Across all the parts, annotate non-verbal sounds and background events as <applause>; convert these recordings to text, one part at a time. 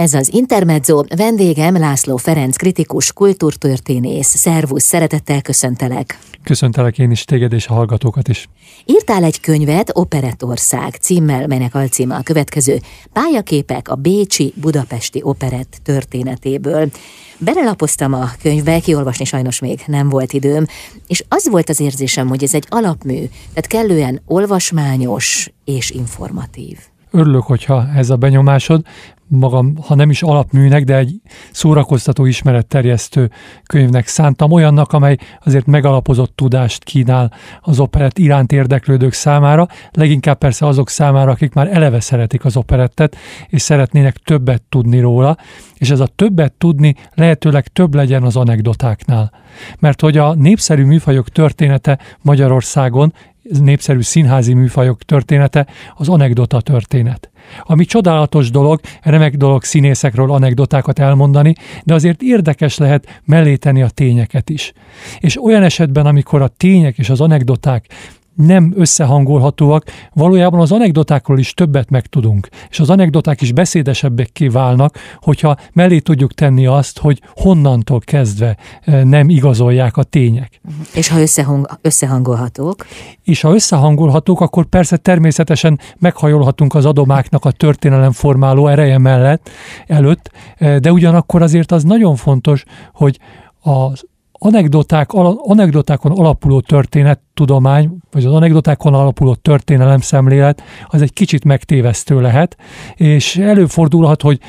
Ez az Intermezzo, vendégem László Ferenc, kritikus kultúrtörténész. Szervusz, szeretettel köszöntelek. Köszöntelek én is téged és a hallgatókat is. Írtál egy könyvet, Operettország címmel, melynek alcíma a következő. Pályaképek a Bécsi Budapesti Operett történetéből. Belelapoztam a könyvbe, kiolvasni sajnos még nem volt időm, és az volt az érzésem, hogy ez egy alapmű, tehát kellően olvasmányos és informatív örülök, hogyha ez a benyomásod, magam, ha nem is alapműnek, de egy szórakoztató ismeretterjesztő könyvnek szántam, olyannak, amely azért megalapozott tudást kínál az operett iránt érdeklődők számára, leginkább persze azok számára, akik már eleve szeretik az operettet, és szeretnének többet tudni róla, és ez a többet tudni lehetőleg több legyen az anekdotáknál. Mert hogy a népszerű műfajok története Magyarországon népszerű színházi műfajok története az anekdota történet. Ami csodálatos dolog, remek dolog színészekről anekdotákat elmondani, de azért érdekes lehet melléteni a tényeket is. És olyan esetben, amikor a tények és az anekdoták nem összehangolhatóak, valójában az anekdotákról is többet megtudunk, és az anekdoták is beszédesebbekké válnak, hogyha mellé tudjuk tenni azt, hogy honnantól kezdve eh, nem igazolják a tények. És ha összehang, összehangolhatók? És ha összehangolhatók, akkor persze természetesen meghajolhatunk az adomáknak a történelem formáló ereje mellett, előtt, eh, de ugyanakkor azért az nagyon fontos, hogy az anekdoták, anekdotákon alapuló történettudomány, vagy az anekdotákon alapuló történelem szemlélet, az egy kicsit megtévesztő lehet, és előfordulhat, hogy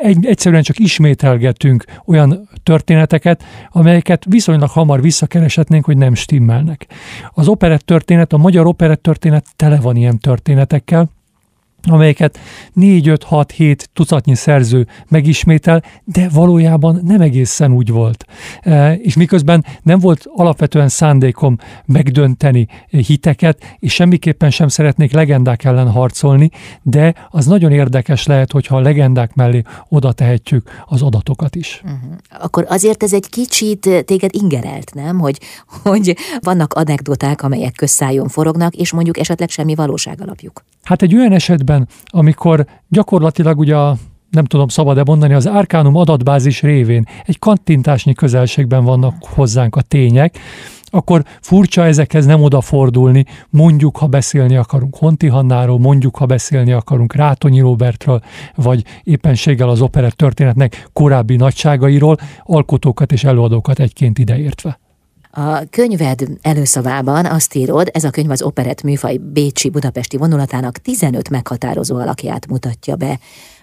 egy, egyszerűen csak ismételgetünk olyan történeteket, amelyeket viszonylag hamar visszakereshetnénk, hogy nem stimmelnek. Az operett történet, a magyar operett történet tele van ilyen történetekkel, amelyeket 4-5-6-7 tucatnyi szerző megismétel, de valójában nem egészen úgy volt. E, és miközben nem volt alapvetően szándékom megdönteni hiteket, és semmiképpen sem szeretnék legendák ellen harcolni, de az nagyon érdekes lehet, hogyha a legendák mellé oda tehetjük az adatokat is. Uh-huh. Akkor azért ez egy kicsit téged ingerelt, nem? Hogy, hogy vannak anekdoták, amelyek közszájon forognak, és mondjuk esetleg semmi valóság alapjuk. Hát egy olyan esetben, amikor gyakorlatilag ugye a nem tudom szabad-e mondani, az Arcanum adatbázis révén egy kattintásnyi közelségben vannak hozzánk a tények, akkor furcsa ezekhez nem odafordulni, mondjuk, ha beszélni akarunk Honti Hannáról, mondjuk, ha beszélni akarunk Rátonyi Robertről, vagy éppenséggel az operett történetnek korábbi nagyságairól, alkotókat és előadókat egyként ideértve. A könyved előszavában azt írod, ez a könyv az operett műfaj Bécsi-Budapesti vonulatának 15 meghatározó alakját mutatja be.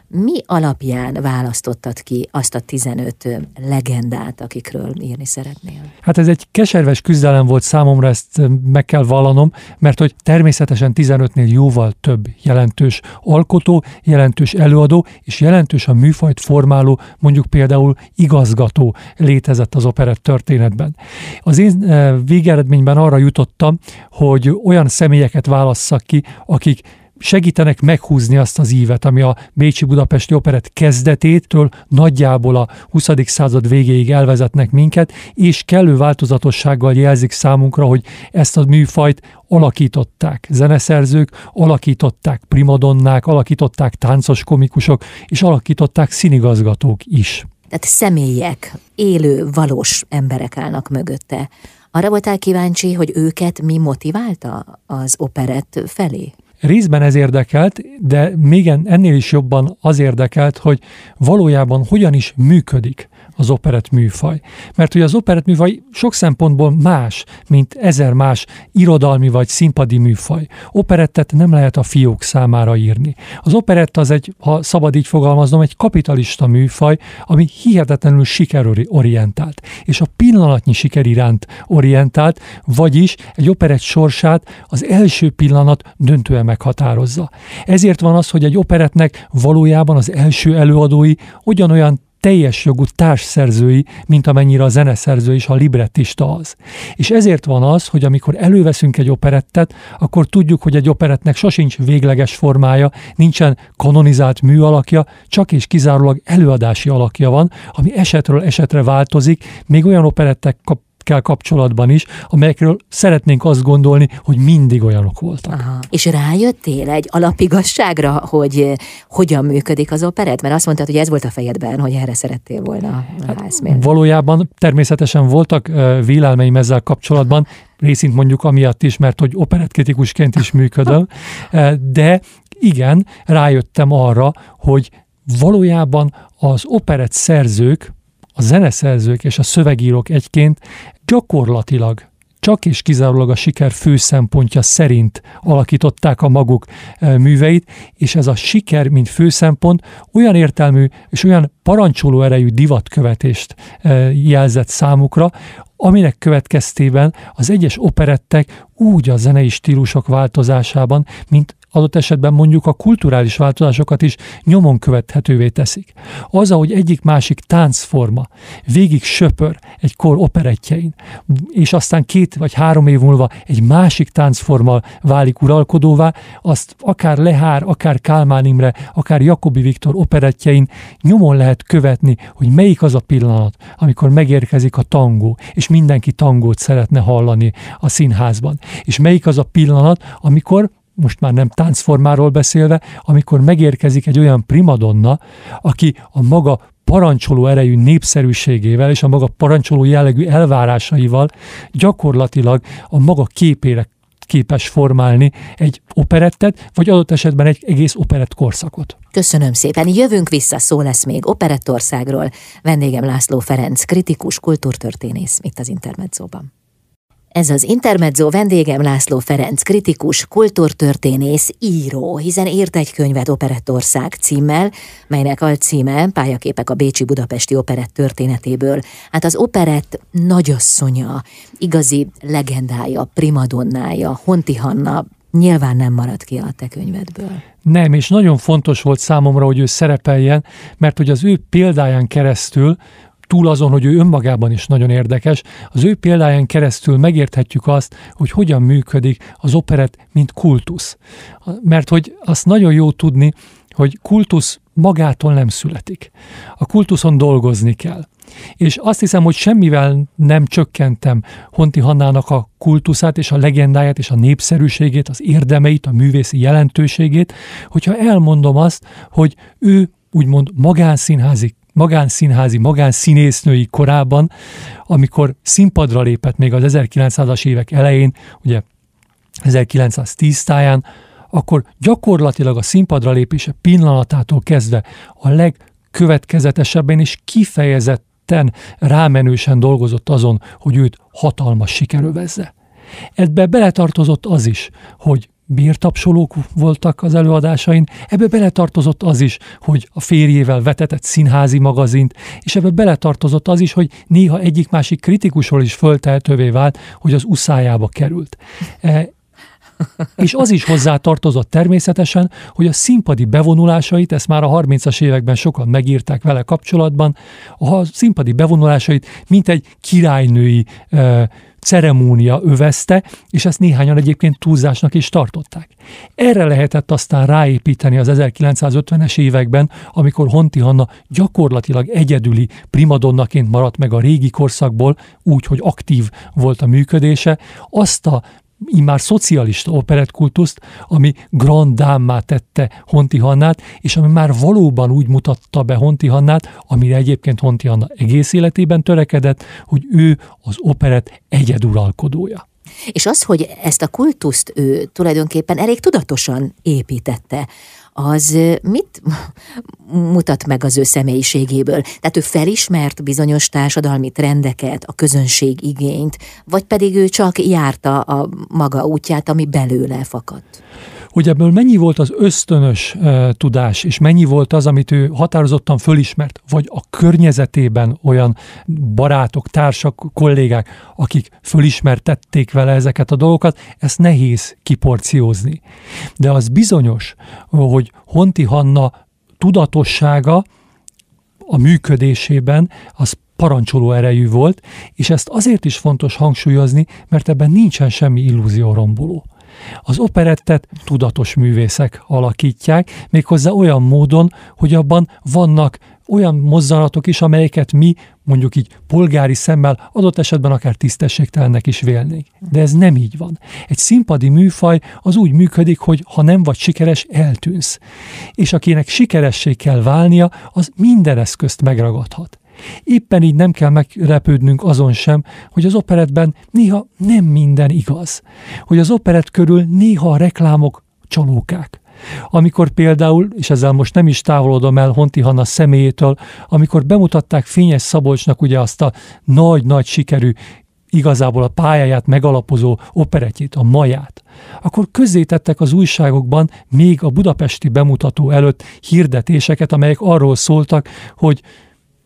Mi alapján választottad ki azt a 15 legendát, akikről írni szeretnél? Hát ez egy keserves küzdelem volt számomra, ezt meg kell vallanom, mert hogy természetesen 15-nél jóval több jelentős alkotó, jelentős előadó és jelentős a műfajt formáló, mondjuk például igazgató létezett az operett történetben. Az én végeredményben arra jutottam, hogy olyan személyeket válasszak ki, akik segítenek meghúzni azt az ívet, ami a Bécsi Budapesti Operett kezdetétől nagyjából a 20. század végéig elvezetnek minket, és kellő változatossággal jelzik számunkra, hogy ezt a műfajt alakították zeneszerzők, alakították primadonnák, alakították táncos komikusok, és alakították színigazgatók is. Tehát személyek, élő, valós emberek állnak mögötte. Arra voltál kíváncsi, hogy őket mi motiválta az operett felé? Részben ez érdekelt, de még ennél is jobban az érdekelt, hogy valójában hogyan is működik az operett műfaj. Mert hogy az operett műfaj sok szempontból más, mint ezer más irodalmi vagy színpadi műfaj. Operettet nem lehet a fiók számára írni. Az operett az egy, ha szabad így fogalmaznom, egy kapitalista műfaj, ami hihetetlenül sikerorientált, és a pillanatnyi siker iránt orientált, vagyis egy operett sorsát az első pillanat döntően meghatározza. Ezért van az, hogy egy operetnek valójában az első előadói ugyanolyan teljes jogú társszerzői, mint amennyire a zeneszerző és a librettista az. És ezért van az, hogy amikor előveszünk egy operettet, akkor tudjuk, hogy egy operettnek sosincs végleges formája, nincsen kanonizált műalakja, csak és kizárólag előadási alakja van, ami esetről esetre változik, még olyan operettek operettekkel kapcsolatban is, amelyekről szeretnénk azt gondolni, hogy mindig olyanok voltak. Aha. És rájöttél egy alapigasságra, hogy eh, hogyan működik az operett? Mert azt mondtad, hogy ez volt a fejedben, hogy erre szerettél volna hát, Valójában természetesen voltak uh, vélelmeim ezzel kapcsolatban, részint mondjuk amiatt is, mert hogy operettkritikusként is működöm, <laughs> de igen, rájöttem arra, hogy valójában az operett szerzők, a zeneszerzők és a szövegírók egyként gyakorlatilag csak és kizárólag a siker fő szempontja szerint alakították a maguk e, műveit, és ez a siker, mint fő szempont olyan értelmű és olyan parancsoló erejű divatkövetést e, jelzett számukra, aminek következtében az egyes operettek úgy a zenei stílusok változásában, mint adott esetben mondjuk a kulturális változásokat is nyomon követhetővé teszik. Az, ahogy egyik-másik táncforma végig söpör egy kor operettjein, és aztán két vagy három év múlva egy másik táncforma válik uralkodóvá, azt akár Lehár, akár Kálmán Imre, akár Jakobi Viktor operettjein nyomon lehet követni, hogy melyik az a pillanat, amikor megérkezik a tangó, és mindenki tangót szeretne hallani a színházban. És melyik az a pillanat, amikor most már nem táncformáról beszélve, amikor megérkezik egy olyan primadonna, aki a maga parancsoló erejű népszerűségével és a maga parancsoló jellegű elvárásaival gyakorlatilag a maga képére képes formálni egy operettet, vagy adott esetben egy egész operett korszakot. Köszönöm szépen. Jövünk vissza, szó lesz még Operettországról. Vendégem László Ferenc, kritikus kultúrtörténész itt az Intermedzóban. Ez az Intermezzo vendégem László Ferenc, kritikus, kultúrtörténész, író, hiszen írt egy könyvet Operettország címmel, melynek alcíme Pályaképek a Bécsi Budapesti Operett történetéből. Hát az operett nagyasszonya, igazi legendája, primadonnája, Honti Hanna nyilván nem marad ki a te könyvedből. Nem, és nagyon fontos volt számomra, hogy ő szerepeljen, mert hogy az ő példáján keresztül túl azon, hogy ő önmagában is nagyon érdekes, az ő példáján keresztül megérthetjük azt, hogy hogyan működik az operet, mint kultusz. Mert hogy azt nagyon jó tudni, hogy kultusz magától nem születik. A kultuszon dolgozni kell. És azt hiszem, hogy semmivel nem csökkentem Honti Hannának a kultuszát és a legendáját és a népszerűségét, az érdemeit, a művészi jelentőségét, hogyha elmondom azt, hogy ő úgymond magánszínházi magánszínházi, magánszínésznői korában, amikor színpadra lépett még az 1900-as évek elején, ugye 1910 táján, akkor gyakorlatilag a színpadra lépése pillanatától kezdve a legkövetkezetesebben és kifejezetten rámenősen dolgozott azon, hogy őt hatalmas sikerövezze. Ebbe beletartozott az is, hogy bírtapsolók voltak az előadásain, ebbe beletartozott az is, hogy a férjével vetetett színházi magazint, és ebbe beletartozott az is, hogy néha egyik-másik kritikusról is föltehetővé vált, hogy az uszájába került. E, és az is hozzá tartozott természetesen, hogy a színpadi bevonulásait, ezt már a 30-as években sokan megírták vele kapcsolatban, a színpadi bevonulásait mint egy királynői e, ceremónia övezte, és ezt néhányan egyébként túlzásnak is tartották. Erre lehetett aztán ráépíteni az 1950-es években, amikor Honti Hanna gyakorlatilag egyedüli primadonnaként maradt meg a régi korszakból, úgy, hogy aktív volt a működése, azt a immár szocialista operettkultuszt, ami Grand Dámmá tette Honti Hannát, és ami már valóban úgy mutatta be Honti Hannát, amire egyébként Honti Hanna egész életében törekedett, hogy ő az operett egyeduralkodója. És az, hogy ezt a kultuszt ő tulajdonképpen elég tudatosan építette, az mit <laughs> mutat meg az ő személyiségéből? Tehát ő felismert bizonyos társadalmi trendeket, a közönség igényt, vagy pedig ő csak járta a maga útját, ami belőle fakadt? Hogy ebből mennyi volt az ösztönös uh, tudás, és mennyi volt az, amit ő határozottan fölismert, vagy a környezetében olyan barátok, társak, kollégák, akik fölismertették vele ezeket a dolgokat, ezt nehéz kiporciózni. De az bizonyos, hogy Honti Hanna tudatossága a működésében az parancsoló erejű volt, és ezt azért is fontos hangsúlyozni, mert ebben nincsen semmi illúzió romboló. Az operettet tudatos művészek alakítják, méghozzá olyan módon, hogy abban vannak olyan mozzanatok is, amelyeket mi mondjuk így polgári szemmel adott esetben akár tisztességtelennek is vélnénk. De ez nem így van. Egy színpadi műfaj az úgy működik, hogy ha nem vagy sikeres, eltűnsz. És akinek sikeressé kell válnia, az minden eszközt megragadhat. Éppen így nem kell meglepődnünk azon sem, hogy az operetben néha nem minden igaz. Hogy az operet körül néha a reklámok csalókák. Amikor például, és ezzel most nem is távolodom el Honti Hanna személyétől, amikor bemutatták Fényes Szabolcsnak ugye azt a nagy-nagy sikerű igazából a pályáját megalapozó operetjét, a Maját, akkor közzétettek az újságokban még a budapesti bemutató előtt hirdetéseket, amelyek arról szóltak, hogy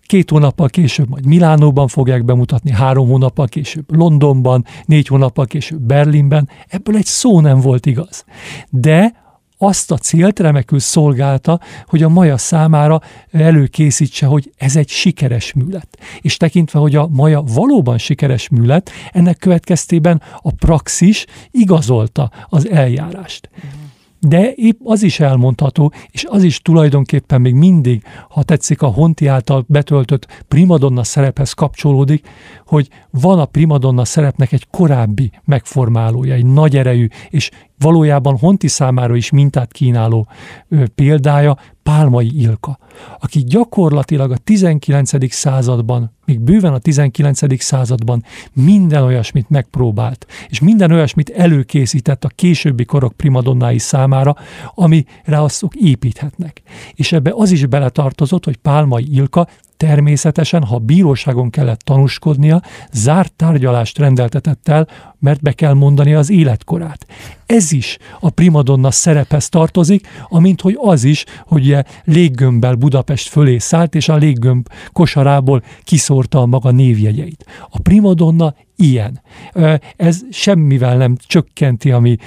két hónappal később majd Milánóban fogják bemutatni, három hónappal később Londonban, négy hónappal később Berlinben. Ebből egy szó nem volt igaz. De azt a célt remekül szolgálta, hogy a Maja számára előkészítse, hogy ez egy sikeres műlet. És tekintve, hogy a Maja valóban sikeres műlet, ennek következtében a praxis igazolta az eljárást. De épp az is elmondható, és az is tulajdonképpen még mindig, ha tetszik, a Honti által betöltött primadonna szerephez kapcsolódik, hogy van a primadonna szerepnek egy korábbi megformálója, egy nagy erejű és valójában Honti számára is mintát kínáló példája Pálmai Ilka, aki gyakorlatilag a 19. században, még bőven a 19. században minden olyasmit megpróbált, és minden olyasmit előkészített a későbbi korok primadonnái számára, amire azok építhetnek. És ebbe az is beletartozott, hogy Pálmai Ilka természetesen, ha bíróságon kellett tanúskodnia, zárt tárgyalást rendeltetett el, mert be kell mondani az életkorát. Ez is a primadonna szerephez tartozik, amint hogy az is, hogy ugye léggömbbel Budapest fölé szállt, és a léggömb kosarából kiszórta a maga névjegyeit. A primadonna ilyen. Ez semmivel nem csökkenti a mi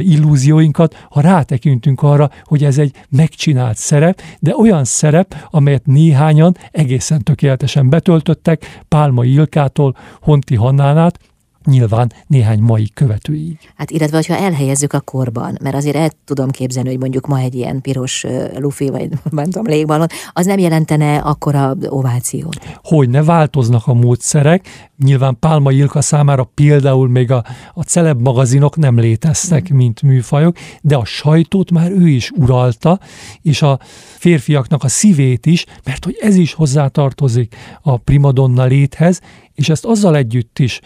illúzióinkat, ha rátekintünk arra, hogy ez egy megcsinált szerep, de olyan szerep, amelyet néhányan egészen tökéletesen betöltöttek, Pálma Ilkától, Honti Hannánát, nyilván néhány mai követőig. Hát illetve, hogyha elhelyezzük a korban, mert azért el tudom képzelni, hogy mondjuk ma egy ilyen piros lufi, vagy <laughs> nem tudom, légballon, az nem jelentene akkora ovációt. Hogy ne változnak a módszerek, nyilván Pálma Ilka számára például még a, a celeb magazinok nem léteztek, mm. mint műfajok, de a sajtót már ő is uralta, és a férfiaknak a szívét is, mert hogy ez is hozzátartozik a primadonna léthez, és ezt azzal együtt is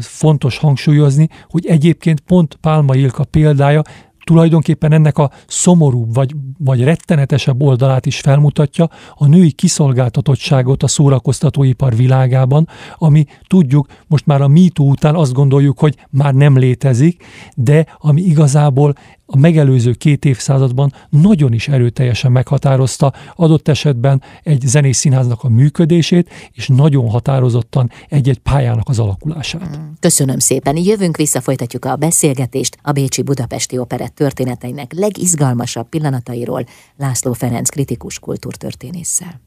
fontos hangsúlyozni, hogy egyébként pont Pálma Ilka példája tulajdonképpen ennek a szomorúbb vagy, vagy rettenetesebb oldalát is felmutatja a női kiszolgáltatottságot a szórakoztatóipar világában, ami tudjuk, most már a MeToo után azt gondoljuk, hogy már nem létezik, de ami igazából a megelőző két évszázadban nagyon is erőteljesen meghatározta adott esetben egy zenész színháznak a működését, és nagyon határozottan egy-egy pályának az alakulását. Mm, köszönöm szépen. Jövünk vissza, folytatjuk a beszélgetést a Bécsi Budapesti Operett történeteinek legizgalmasabb pillanatairól László Ferenc kritikus kultúrtörténésszel.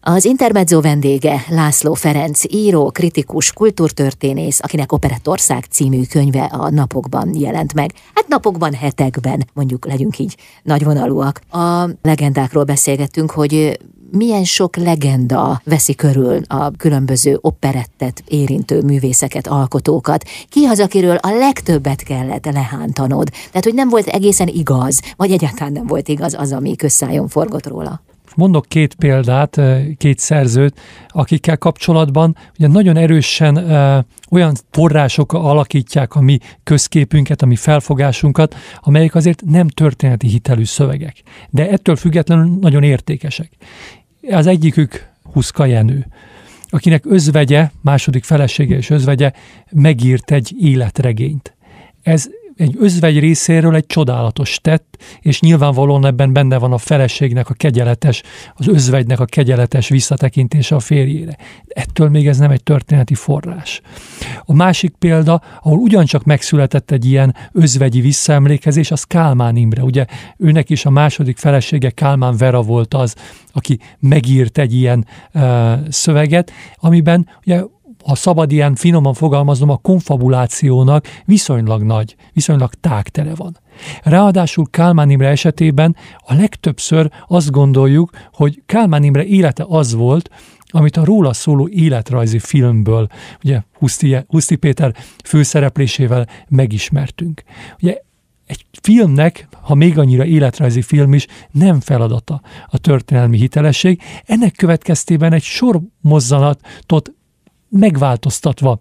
Az Intermezzo vendége László Ferenc, író, kritikus, kultúrtörténész, akinek Operettország című könyve a napokban jelent meg. Hát napokban, hetekben, mondjuk legyünk így nagyvonalúak. A legendákról beszélgettünk, hogy milyen sok legenda veszi körül a különböző operettet érintő művészeket, alkotókat. Ki az, akiről a legtöbbet kellett lehántanod? Tehát, hogy nem volt egészen igaz, vagy egyáltalán nem volt igaz az, ami közszájon forgott róla? Mondok két példát, két szerzőt, akikkel kapcsolatban ugye nagyon erősen olyan források alakítják a mi közképünket, a mi felfogásunkat, amelyek azért nem történeti hitelű szövegek, de ettől függetlenül nagyon értékesek. Az egyikük Huszka Jenő akinek özvegye, második felesége és özvegye megírt egy életregényt. Ez egy özvegy részéről egy csodálatos tett, és nyilvánvalóan ebben benne van a feleségnek a kegyeletes, az özvegynek a kegyeletes visszatekintése a férjére. Ettől még ez nem egy történeti forrás. A másik példa, ahol ugyancsak megszületett egy ilyen özvegyi visszaemlékezés, az Kálmán Imre. Ugye őnek is a második felesége Kálmán Vera volt az, aki megírt egy ilyen uh, szöveget, amiben ugye ha szabad ilyen finoman fogalmaznom, a konfabulációnak viszonylag nagy, viszonylag tágtere van. Ráadásul Kálmán Imre esetében a legtöbbször azt gondoljuk, hogy Kálmán Imre élete az volt, amit a róla szóló életrajzi filmből, ugye Huszti, Huszti Péter főszereplésével megismertünk. Ugye egy filmnek, ha még annyira életrajzi film is, nem feladata a történelmi hitelesség. Ennek következtében egy sor mozzanatot megváltoztatva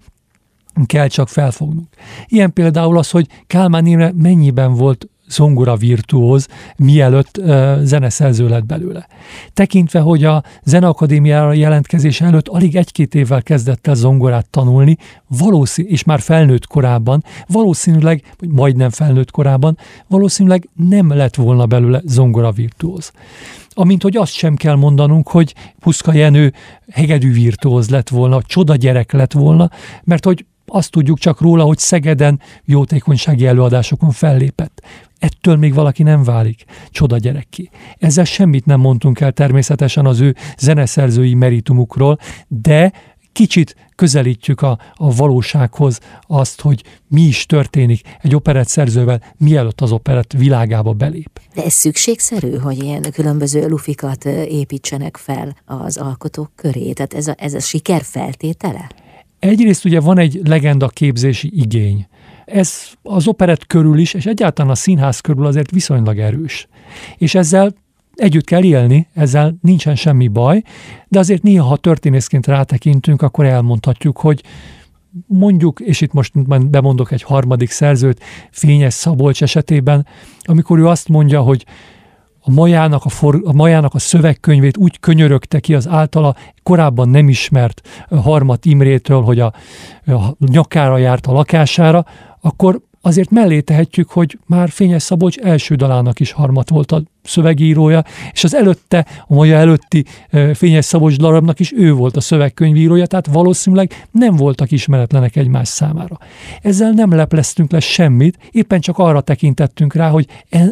kell csak felfognunk. Ilyen például az, hogy Kálmán Imre mennyiben volt zongora virtuóz, mielőtt uh, zeneszerző lett belőle. Tekintve, hogy a Zeneakadémiára jelentkezés előtt alig egy-két évvel kezdett el zongorát tanulni, valószínű, és már felnőtt korában, valószínűleg, vagy majdnem felnőtt korában, valószínűleg nem lett volna belőle zongora virtuóz. Amint hogy azt sem kell mondanunk, hogy Puszka Jenő hegedű virtuóz lett volna, csoda gyerek lett volna, mert hogy azt tudjuk csak róla, hogy Szegeden jótékonysági előadásokon fellépett. Ettől még valaki nem válik csoda gyerekki. Ezzel semmit nem mondtunk el természetesen az ő zeneszerzői meritumukról, de kicsit közelítjük a, a valósághoz azt, hogy mi is történik egy operett szerzővel, mielőtt az operett világába belép. De ez szükségszerű, hogy ilyen különböző lufikat építsenek fel az alkotók köré? Tehát ez a, ez a siker feltétele? Egyrészt ugye van egy legenda képzési igény. Ez az operett körül is, és egyáltalán a színház körül azért viszonylag erős. És ezzel együtt kell élni, ezzel nincsen semmi baj, de azért néha, ha történészként rátekintünk, akkor elmondhatjuk, hogy mondjuk, és itt most bemondok egy harmadik szerzőt, Fényes Szabolcs esetében, amikor ő azt mondja, hogy a majának a, for, a majának a szövegkönyvét úgy könyörögte ki az általa korábban nem ismert Harmat Imrétől, hogy a, a nyakára járt a lakására, akkor azért mellé tehetjük, hogy már Fényes Szabolcs első dalának is harmat volt a szövegírója, és az előtte, a Maja előtti Fényes Szabolcs darabnak is ő volt a szövegkönyvírója, tehát valószínűleg nem voltak ismeretlenek egymás számára. Ezzel nem lepleztünk le semmit, éppen csak arra tekintettünk rá, hogy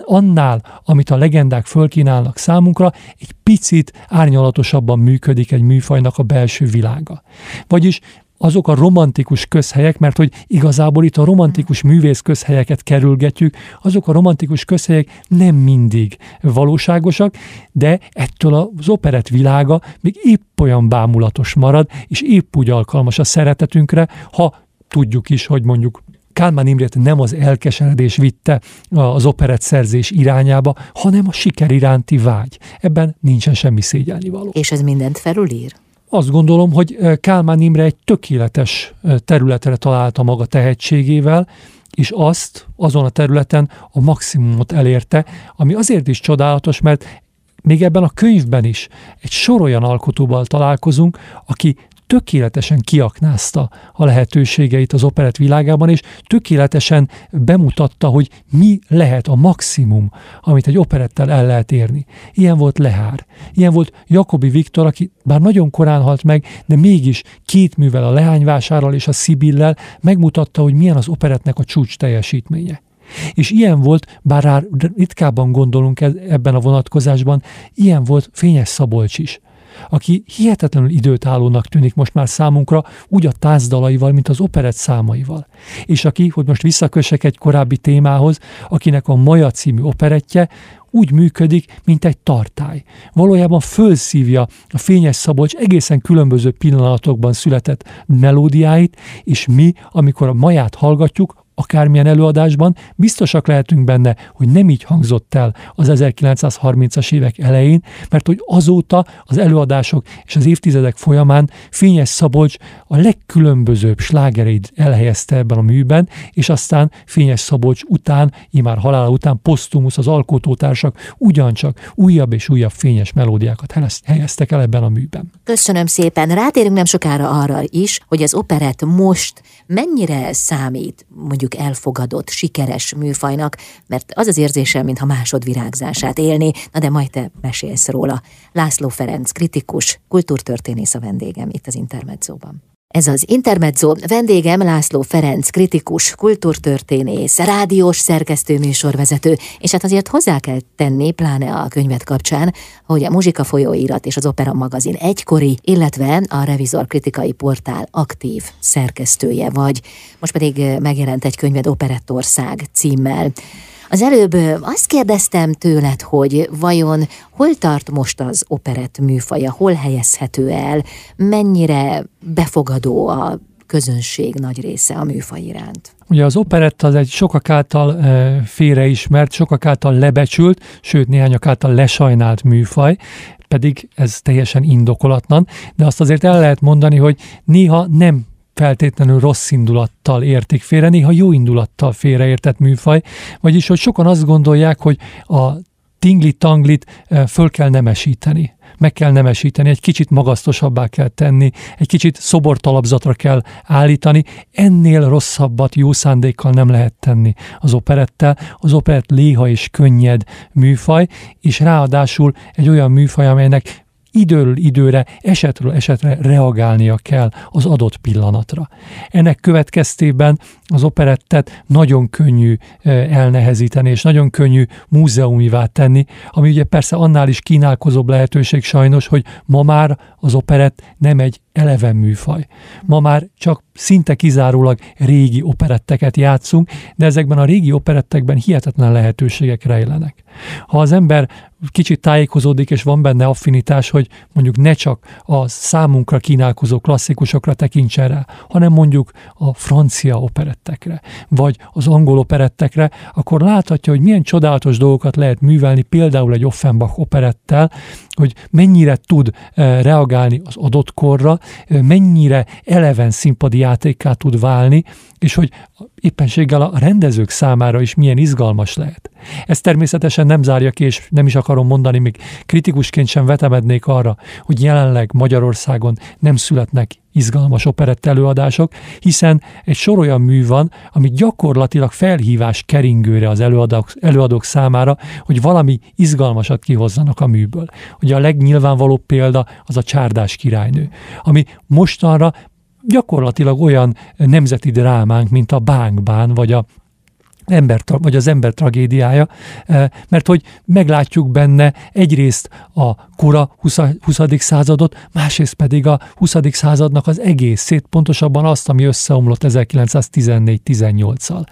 annál, amit a legendák fölkínálnak számunkra, egy picit árnyalatosabban működik egy műfajnak a belső világa. Vagyis azok a romantikus közhelyek, mert hogy igazából itt a romantikus művész közhelyeket kerülgetjük, azok a romantikus közhelyek nem mindig valóságosak, de ettől az operett világa még épp olyan bámulatos marad, és épp úgy alkalmas a szeretetünkre, ha tudjuk is, hogy mondjuk Kálmán Imrét nem az elkeseredés vitte az operett szerzés irányába, hanem a siker iránti vágy. Ebben nincsen semmi szégyelnivaló. És ez mindent felülír? Azt gondolom, hogy Kálmán Imre egy tökéletes területre találta maga tehetségével, és azt azon a területen a maximumot elérte, ami azért is csodálatos, mert még ebben a könyvben is egy sor olyan alkotóval találkozunk, aki tökéletesen kiaknázta a lehetőségeit az operett világában, és tökéletesen bemutatta, hogy mi lehet a maximum, amit egy operettel el lehet érni. Ilyen volt Lehár. Ilyen volt Jakobi Viktor, aki bár nagyon korán halt meg, de mégis két művel a Leányvásárral és a Szibillel megmutatta, hogy milyen az operetnek a csúcs teljesítménye. És ilyen volt, bár rá ritkábban gondolunk e- ebben a vonatkozásban, ilyen volt Fényes Szabolcs is aki hihetetlenül időtállónak tűnik most már számunkra, úgy a tánzdalaival, mint az operett számaival. És aki, hogy most visszakösek egy korábbi témához, akinek a Maja című operettje úgy működik, mint egy tartály. Valójában fölszívja a Fényes Szabolcs egészen különböző pillanatokban született melódiáit, és mi, amikor a maját hallgatjuk, akármilyen előadásban, biztosak lehetünk benne, hogy nem így hangzott el az 1930-as évek elején, mert hogy azóta az előadások és az évtizedek folyamán Fényes Szabolcs a legkülönbözőbb slágereit elhelyezte ebben a műben, és aztán Fényes Szabolcs után, imár halála után posztumusz az alkotótársak ugyancsak újabb és újabb fényes melódiákat helyeztek el ebben a műben. Köszönöm szépen. Rátérünk nem sokára arra is, hogy az operett most mennyire számít mondjuk mondjuk elfogadott, sikeres műfajnak, mert az az érzésem, mintha másodvirágzását élni, na de majd te mesélsz róla. László Ferenc, kritikus, kultúrtörténész a vendégem itt az Intermedzóban. Ez az Intermezzo vendégem László Ferenc, kritikus, kultúrtörténész, rádiós szerkesztő műsorvezető, és hát azért hozzá kell tenni, pláne a könyvet kapcsán, hogy a Muzsika folyóirat és az Opera magazin egykori, illetve a Revizor kritikai portál aktív szerkesztője vagy. Most pedig megjelent egy könyved Operettország címmel. Az előbb azt kérdeztem tőled, hogy vajon hol tart most az operett műfaja, hol helyezhető el, mennyire befogadó a közönség nagy része a műfaj iránt. Ugye az operett az egy sokak által félreismert, sokak által lebecsült, sőt néhányak által lesajnált műfaj, pedig ez teljesen indokolatlan, de azt azért el lehet mondani, hogy néha nem feltétlenül rossz indulattal értik félre, néha jó indulattal félreértett műfaj, vagyis hogy sokan azt gondolják, hogy a tinglit-tanglit föl kell nemesíteni meg kell nemesíteni, egy kicsit magasztosabbá kell tenni, egy kicsit szobortalapzatra kell állítani, ennél rosszabbat jó szándékkal nem lehet tenni az operettel. Az operett léha és könnyed műfaj, és ráadásul egy olyan műfaj, amelynek időről időre, esetről esetre reagálnia kell az adott pillanatra. Ennek következtében az operettet nagyon könnyű elnehezíteni, és nagyon könnyű múzeumivá tenni, ami ugye persze annál is kínálkozóbb lehetőség sajnos, hogy ma már az operett nem egy eleven műfaj. Ma már csak szinte kizárólag régi operetteket játszunk, de ezekben a régi operettekben hihetetlen lehetőségek rejlenek. Ha az ember kicsit tájékozódik, és van benne affinitás, hogy mondjuk ne csak a számunkra kínálkozó klasszikusokra tekintsen rá, hanem mondjuk a francia operettekre, vagy az angol operettekre, akkor láthatja, hogy milyen csodálatos dolgokat lehet művelni például egy Offenbach operettel, hogy mennyire tud eh, reagálni az adott korra, eh, mennyire eleven színpadi játékká tud válni, és hogy éppenséggel a rendezők számára is milyen izgalmas lehet. Ez természetesen nem zárja ki, és nem is akarom mondani, még kritikusként sem vetemednék arra, hogy jelenleg Magyarországon nem születnek izgalmas operett előadások, hiszen egy sor olyan mű van, ami gyakorlatilag felhívás keringőre az előadók, előadók számára, hogy valami izgalmasat kihozzanak a műből. Ugye a legnyilvánvalóbb példa az a csárdás királynő, ami mostanra gyakorlatilag olyan nemzeti drámánk, mint a Bánkbán, vagy a ember, vagy az ember tragédiája, eh, mert hogy meglátjuk benne egyrészt a kora 20. 20. századot, másrészt pedig a 20. századnak az egészét, pontosabban azt, ami összeomlott 1914-18-szal.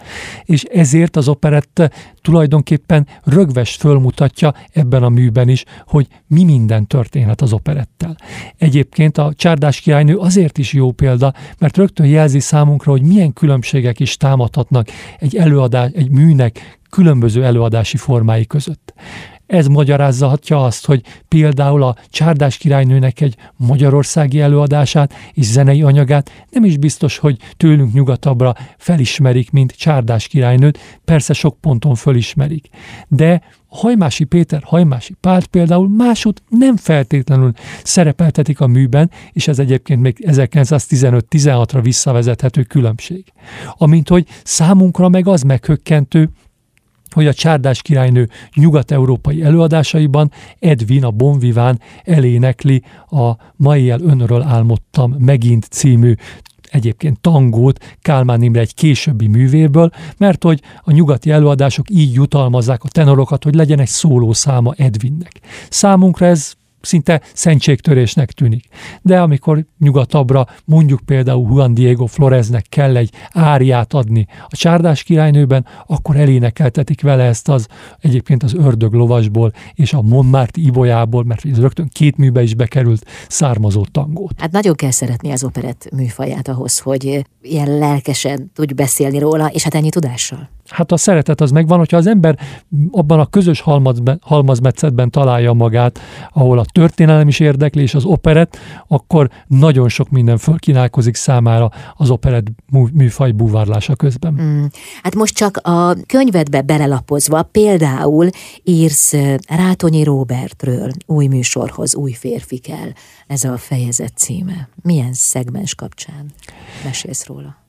És ezért az operett tulajdonképpen rögvest fölmutatja ebben a műben is, hogy mi minden történhet az operettel. Egyébként a Csárdás királynő azért is jó példa, mert rögtön jelzi számunkra, hogy milyen különbségek is támadhatnak egy előadás, egy műnek különböző előadási formái között. Ez magyarázhatja azt, hogy például a Csárdás királynőnek egy magyarországi előadását és zenei anyagát nem is biztos, hogy tőlünk nyugatabbra felismerik, mint Csárdás királynőt, persze sok ponton fölismerik. De Hajmási Péter, Hajmási Pált például másod nem feltétlenül szerepeltetik a műben, és ez egyébként még 1915-16-ra visszavezethető különbség. Amint hogy számunkra meg az meghökkentő, hogy a Csárdás királynő nyugat-európai előadásaiban Edwin a Bonviván elénekli a Mai el önről álmodtam megint című egyébként tangót Kálmán Imre egy későbbi művéből, mert hogy a nyugati előadások így jutalmazzák a tenorokat, hogy legyen egy szólószáma Edwinnek. Számunkra ez szinte szentségtörésnek tűnik. De amikor nyugatabbra mondjuk például Juan Diego Floreznek kell egy áriát adni a csárdás királynőben, akkor elénekeltetik vele ezt az egyébként az ördög lovasból és a Montmartre ibolyából, mert ez rögtön két műbe is bekerült származó tangót. Hát nagyon kell szeretni az operett műfaját ahhoz, hogy ilyen lelkesen tudj beszélni róla, és hát ennyi tudással hát a szeretet az megvan, hogyha az ember abban a közös halmazben, halmazmetszetben találja magát, ahol a történelem is érdekli, és az operet, akkor nagyon sok minden fölkínálkozik számára az operet műfaj búvárlása közben. Mm. Hát most csak a könyvedbe belelapozva például írsz Rátonyi Robertről, új műsorhoz, új férfi kell. Ez a fejezet címe. Milyen szegmens kapcsán mesélsz róla?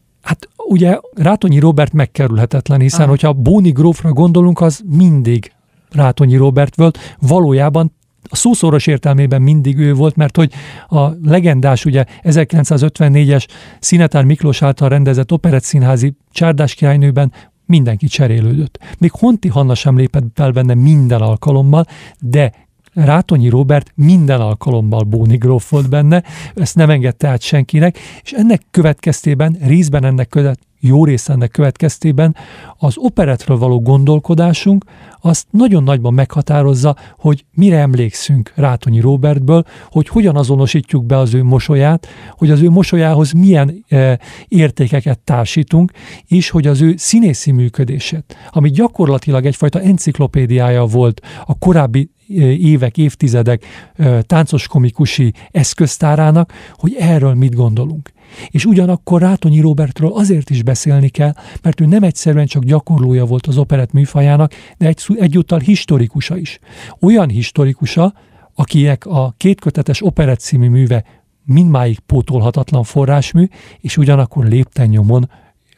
Ugye Rátonyi Robert megkerülhetetlen, hiszen Aha. hogyha Bóni grófra gondolunk, az mindig Rátonyi Robert volt. Valójában a szószoros értelmében mindig ő volt, mert hogy a legendás, ugye 1954-es Szinetár Miklós által rendezett operettszínházi Csárdás királynőben mindenki cserélődött. Még Honti Hanna sem lépett fel benne minden alkalommal, de Rátonyi Robert minden alkalommal Bóni volt benne, ezt nem engedte át senkinek, és ennek következtében részben ennek között jó része ennek következtében az operetről való gondolkodásunk azt nagyon nagyban meghatározza, hogy mire emlékszünk Rátonyi Robertből, hogy hogyan azonosítjuk be az ő mosolyát, hogy az ő mosolyához milyen e, értékeket társítunk, és hogy az ő színészi működését, ami gyakorlatilag egyfajta enciklopédiája volt a korábbi évek, évtizedek táncos komikusi eszköztárának, hogy erről mit gondolunk. És ugyanakkor Rátonyi Robertről azért is beszélni kell, mert ő nem egyszerűen csak gyakorlója volt az operett műfajának, de egy, egyúttal historikusa is. Olyan historikusa, akinek a kétkötetes operett című műve mindmáig pótolhatatlan forrásmű, és ugyanakkor lépten nyomon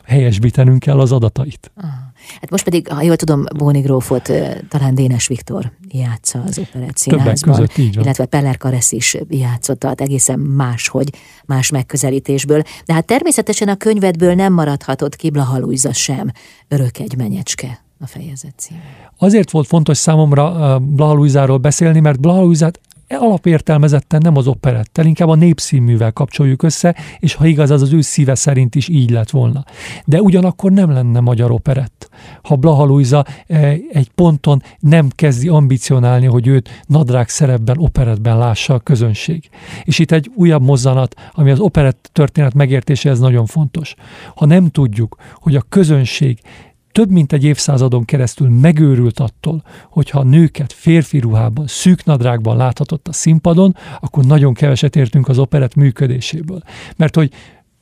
helyesbítenünk kell az adatait. Aha. Hát most pedig, ha jól tudom, Bóni Grófot talán Dénes Viktor játsza az operett színházban, illetve Peller Karesz is játszotta, tehát egészen máshogy, más megközelítésbő. De hát természetesen a könyvedből nem maradhatott ki Blahalújza sem, örök egy menyecske a fejezet cím. Azért volt fontos számomra Blahalújzáról beszélni, mert Blahalújzát alapértelmezetten nem az operettel, inkább a népszínművel kapcsoljuk össze, és ha igaz, az az ő szíve szerint is így lett volna. De ugyanakkor nem lenne magyar operett. Ha Blaha Luisa eh, egy ponton nem kezdi ambicionálni, hogy őt nadrág szerepben, operetben lássa a közönség. És itt egy újabb mozzanat, ami az operett történet megértéséhez nagyon fontos. Ha nem tudjuk, hogy a közönség több mint egy évszázadon keresztül megőrült attól, hogyha a nőket férfi ruhában, szűk nadrágban láthatott a színpadon, akkor nagyon keveset értünk az operett működéséből. Mert hogy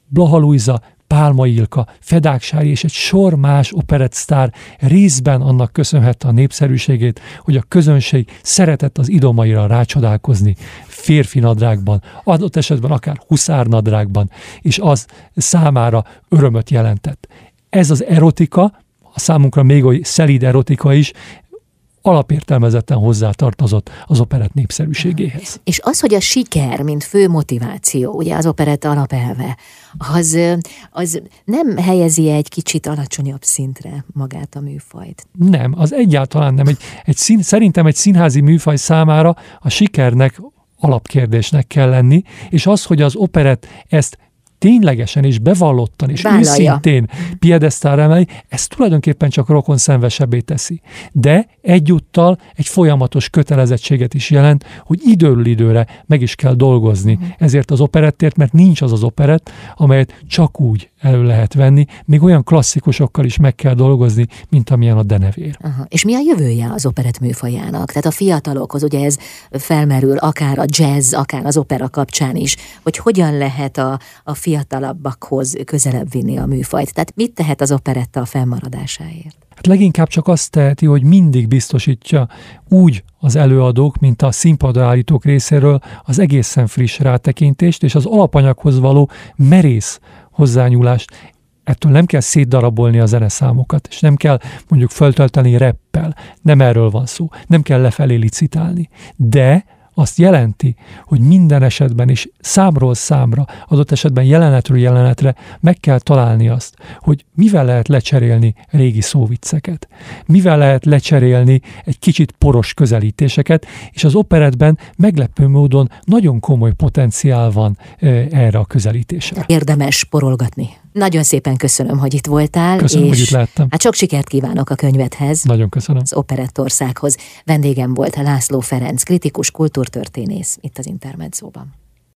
Blaha Luisa, Pálma Ilka, Fedák Sári és egy sor más operettsztár részben annak köszönhette a népszerűségét, hogy a közönség szeretett az idomaira rácsodálkozni férfi nadrágban, adott esetben akár huszárnadrágban, és az számára örömöt jelentett. Ez az erotika, a számunkra még oly szelíd erotika is, alapértelmezetten hozzátartozott az operett népszerűségéhez. És az, hogy a siker, mint fő motiváció, ugye az operett alapelve, az, az nem helyezi egy kicsit alacsonyabb szintre magát a műfajt? Nem, az egyáltalán nem. Egy, egy szín, szerintem egy színházi műfaj számára a sikernek alapkérdésnek kell lenni, és az, hogy az operett ezt ténylegesen és bevallottan és Vállalja. őszintén piedesztára emeli, ez tulajdonképpen csak rokon szenvesebbé teszi. De egyúttal egy folyamatos kötelezettséget is jelent, hogy időről időre meg is kell dolgozni uh-huh. ezért az operettért, mert nincs az az operett, amelyet csak úgy elő lehet venni, még olyan klasszikusokkal is meg kell dolgozni, mint amilyen a denevér. Aha. És mi a jövője az operett műfajának? Tehát a fiatalokhoz, ugye ez felmerül akár a jazz, akár az opera kapcsán is, hogy hogyan lehet a, a fiatalabbakhoz közelebb vinni a műfajt. Tehát mit tehet az operetta a fennmaradásáért? Hát leginkább csak azt teheti, hogy mindig biztosítja úgy az előadók, mint a színpadra állítók részéről az egészen friss rátekintést és az alapanyaghoz való merész hozzányúlást. Ettől nem kell szétdarabolni a zeneszámokat, és nem kell mondjuk föltölteni reppel, nem erről van szó, nem kell lefelé licitálni. De azt jelenti, hogy minden esetben is számról számra, adott esetben jelenetről jelenetre meg kell találni azt, hogy mivel lehet lecserélni régi szóvicceket, mivel lehet lecserélni egy kicsit poros közelítéseket, és az operetben meglepő módon nagyon komoly potenciál van erre a közelítésre. Érdemes porolgatni. Nagyon szépen köszönöm, hogy itt voltál. Köszönöm, és hogy itt lettem. Hát sok sikert kívánok a könyvedhez. Nagyon köszönöm. Az Operettországhoz. Vendégem volt László Ferenc, kritikus kultúrtörténész itt az Intermedzóban.